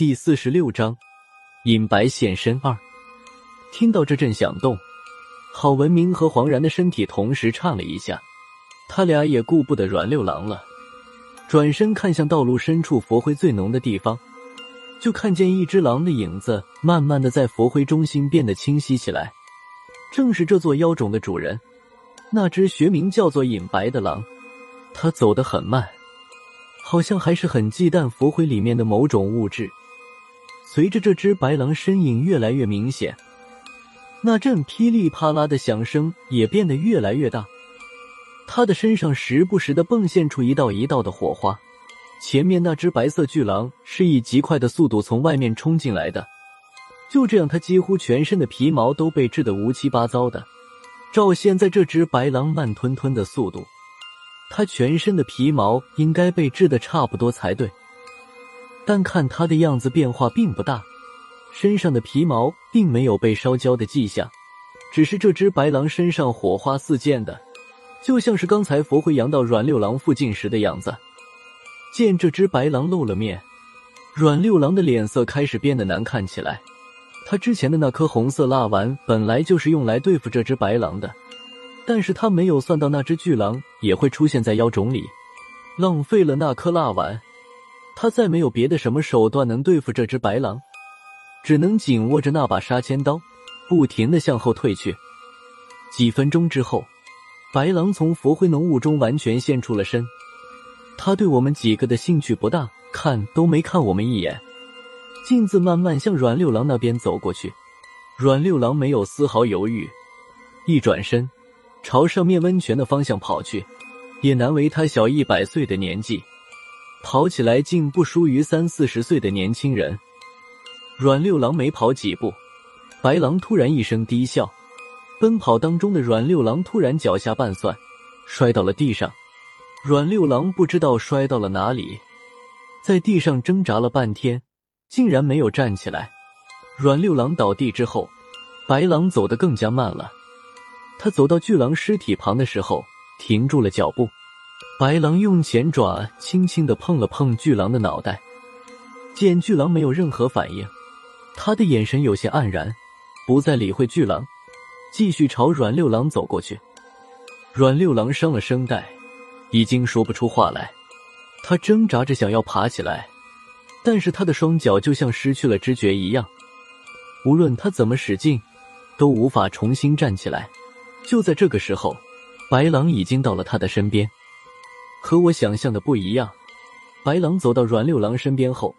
第四十六章，隐白现身二。听到这阵响动，郝文明和黄然的身体同时颤了一下，他俩也顾不得阮六郎了，转身看向道路深处佛灰最浓的地方，就看见一只狼的影子慢慢的在佛灰中心变得清晰起来，正是这座妖种的主人，那只学名叫做隐白的狼，它走得很慢，好像还是很忌惮佛灰里面的某种物质。随着这只白狼身影越来越明显，那阵噼里啪啦的响声也变得越来越大。他的身上时不时的迸现出一道一道的火花。前面那只白色巨狼是以极快的速度从外面冲进来的，就这样，他几乎全身的皮毛都被治得乌七八糟的。照现在这只白狼慢吞吞的速度，他全身的皮毛应该被治得差不多才对。但看他的样子变化并不大，身上的皮毛并没有被烧焦的迹象，只是这只白狼身上火花四溅的，就像是刚才佛灰扬到阮六郎附近时的样子。见这只白狼露了面，阮六郎的脸色开始变得难看起来。他之前的那颗红色蜡丸本来就是用来对付这只白狼的，但是他没有算到那只巨狼也会出现在妖种里，浪费了那颗蜡丸。他再没有别的什么手段能对付这只白狼，只能紧握着那把杀千刀，不停的向后退去。几分钟之后，白狼从佛灰浓雾中完全现出了身。他对我们几个的兴趣不大，看都没看我们一眼，径自慢慢向阮六郎那边走过去。阮六郎没有丝毫犹豫，一转身，朝上面温泉的方向跑去。也难为他小一百岁的年纪。跑起来竟不输于三四十岁的年轻人。阮六郎没跑几步，白狼突然一声低笑。奔跑当中的阮六郎突然脚下绊蒜，摔到了地上。阮六郎不知道摔到了哪里，在地上挣扎了半天，竟然没有站起来。阮六郎倒地之后，白狼走得更加慢了。他走到巨狼尸体旁的时候，停住了脚步。白狼用前爪轻轻的碰了碰巨狼的脑袋，见巨狼没有任何反应，他的眼神有些黯然，不再理会巨狼，继续朝阮六郎走过去。阮六郎伤了声带，已经说不出话来，他挣扎着想要爬起来，但是他的双脚就像失去了知觉一样，无论他怎么使劲，都无法重新站起来。就在这个时候，白狼已经到了他的身边。和我想象的不一样，白狼走到阮六郎身边后，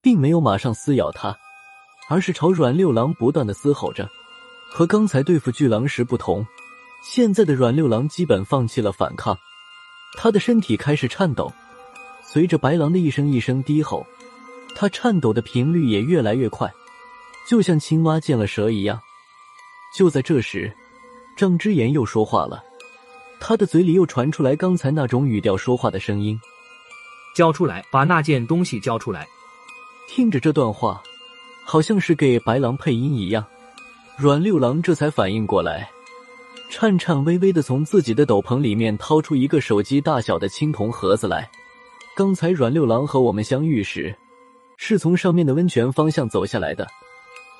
并没有马上撕咬他，而是朝阮六郎不断的嘶吼着。和刚才对付巨狼时不同，现在的阮六郎基本放弃了反抗，他的身体开始颤抖。随着白狼的一声一声低吼，他颤抖的频率也越来越快，就像青蛙见了蛇一样。就在这时，张之言又说话了。他的嘴里又传出来刚才那种语调说话的声音：“交出来，把那件东西交出来。”听着这段话，好像是给白狼配音一样。阮六郎这才反应过来，颤颤巍巍的从自己的斗篷里面掏出一个手机大小的青铜盒子来。刚才阮六郎和我们相遇时，是从上面的温泉方向走下来的，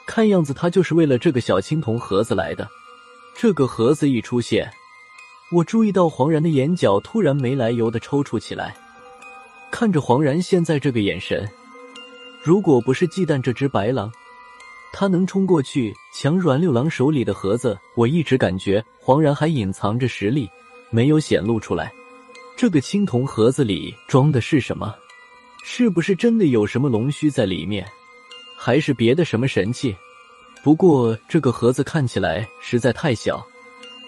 看样子他就是为了这个小青铜盒子来的。这个盒子一出现。我注意到黄然的眼角突然没来由的抽搐起来，看着黄然现在这个眼神，如果不是忌惮这只白狼，他能冲过去抢阮六郎手里的盒子。我一直感觉黄然还隐藏着实力，没有显露出来。这个青铜盒子里装的是什么？是不是真的有什么龙须在里面，还是别的什么神器？不过这个盒子看起来实在太小。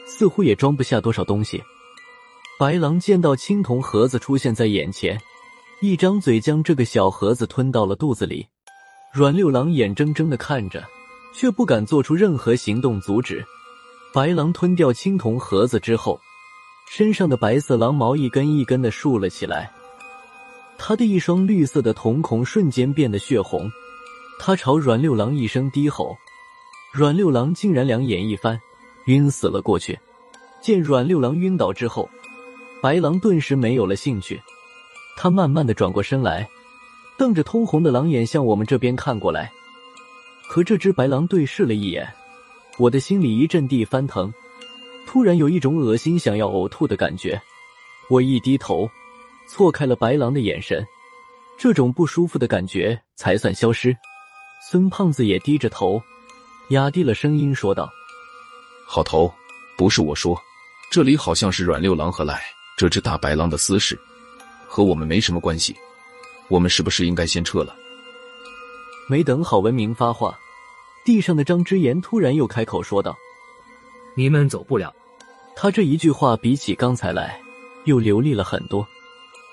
似乎也装不下多少东西。白狼见到青铜盒子出现在眼前，一张嘴将这个小盒子吞到了肚子里。阮六郎眼睁睁的看着，却不敢做出任何行动阻止。白狼吞掉青铜盒子之后，身上的白色狼毛一根一根的竖了起来，他的一双绿色的瞳孔瞬间变得血红。他朝阮六郎一声低吼，阮六郎竟然两眼一翻。晕死了过去。见阮六郎晕倒之后，白狼顿时没有了兴趣。他慢慢的转过身来，瞪着通红的狼眼向我们这边看过来。和这只白狼对视了一眼，我的心里一阵地翻腾，突然有一种恶心、想要呕吐的感觉。我一低头，错开了白狼的眼神，这种不舒服的感觉才算消失。孙胖子也低着头，压低了声音说道：“好头，不是我说，这里好像是阮六郎和赖这只大白狼的私事，和我们没什么关系。我们是不是应该先撤了？”没等郝文明发话，地上的张之言突然又开口说道：“你们走不了。”他这一句话比起刚才来又流利了很多。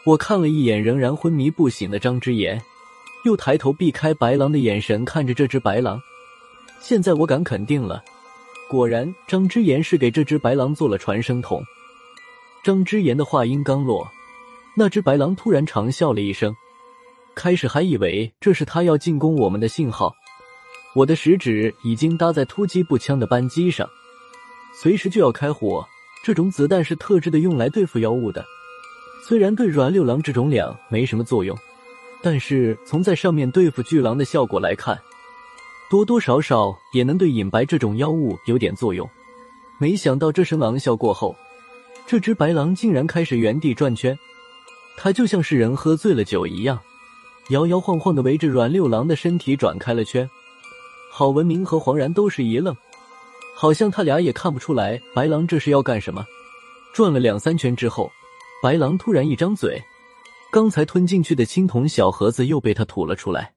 我看了一眼仍然昏迷不醒的张之言，又抬头避开白狼的眼神，看着这只白狼。现在我敢肯定了，果然张之言是给这只白狼做了传声筒。张之言的话音刚落，那只白狼突然长笑了一声。开始还以为这是他要进攻我们的信号，我的食指已经搭在突击步枪的扳机上，随时就要开火。这种子弹是特制的，用来对付妖物的。虽然对阮六郎这种两没什么作用，但是从在上面对付巨狼的效果来看，多多少少也能对隐白这种妖物有点作用。没想到这声狼啸过后，这只白狼竟然开始原地转圈，它就像是人喝醉了酒一样。摇摇晃晃的围着阮六郎的身体转开了圈，郝文明和黄然都是一愣，好像他俩也看不出来白狼这是要干什么。转了两三圈之后，白狼突然一张嘴，刚才吞进去的青铜小盒子又被他吐了出来。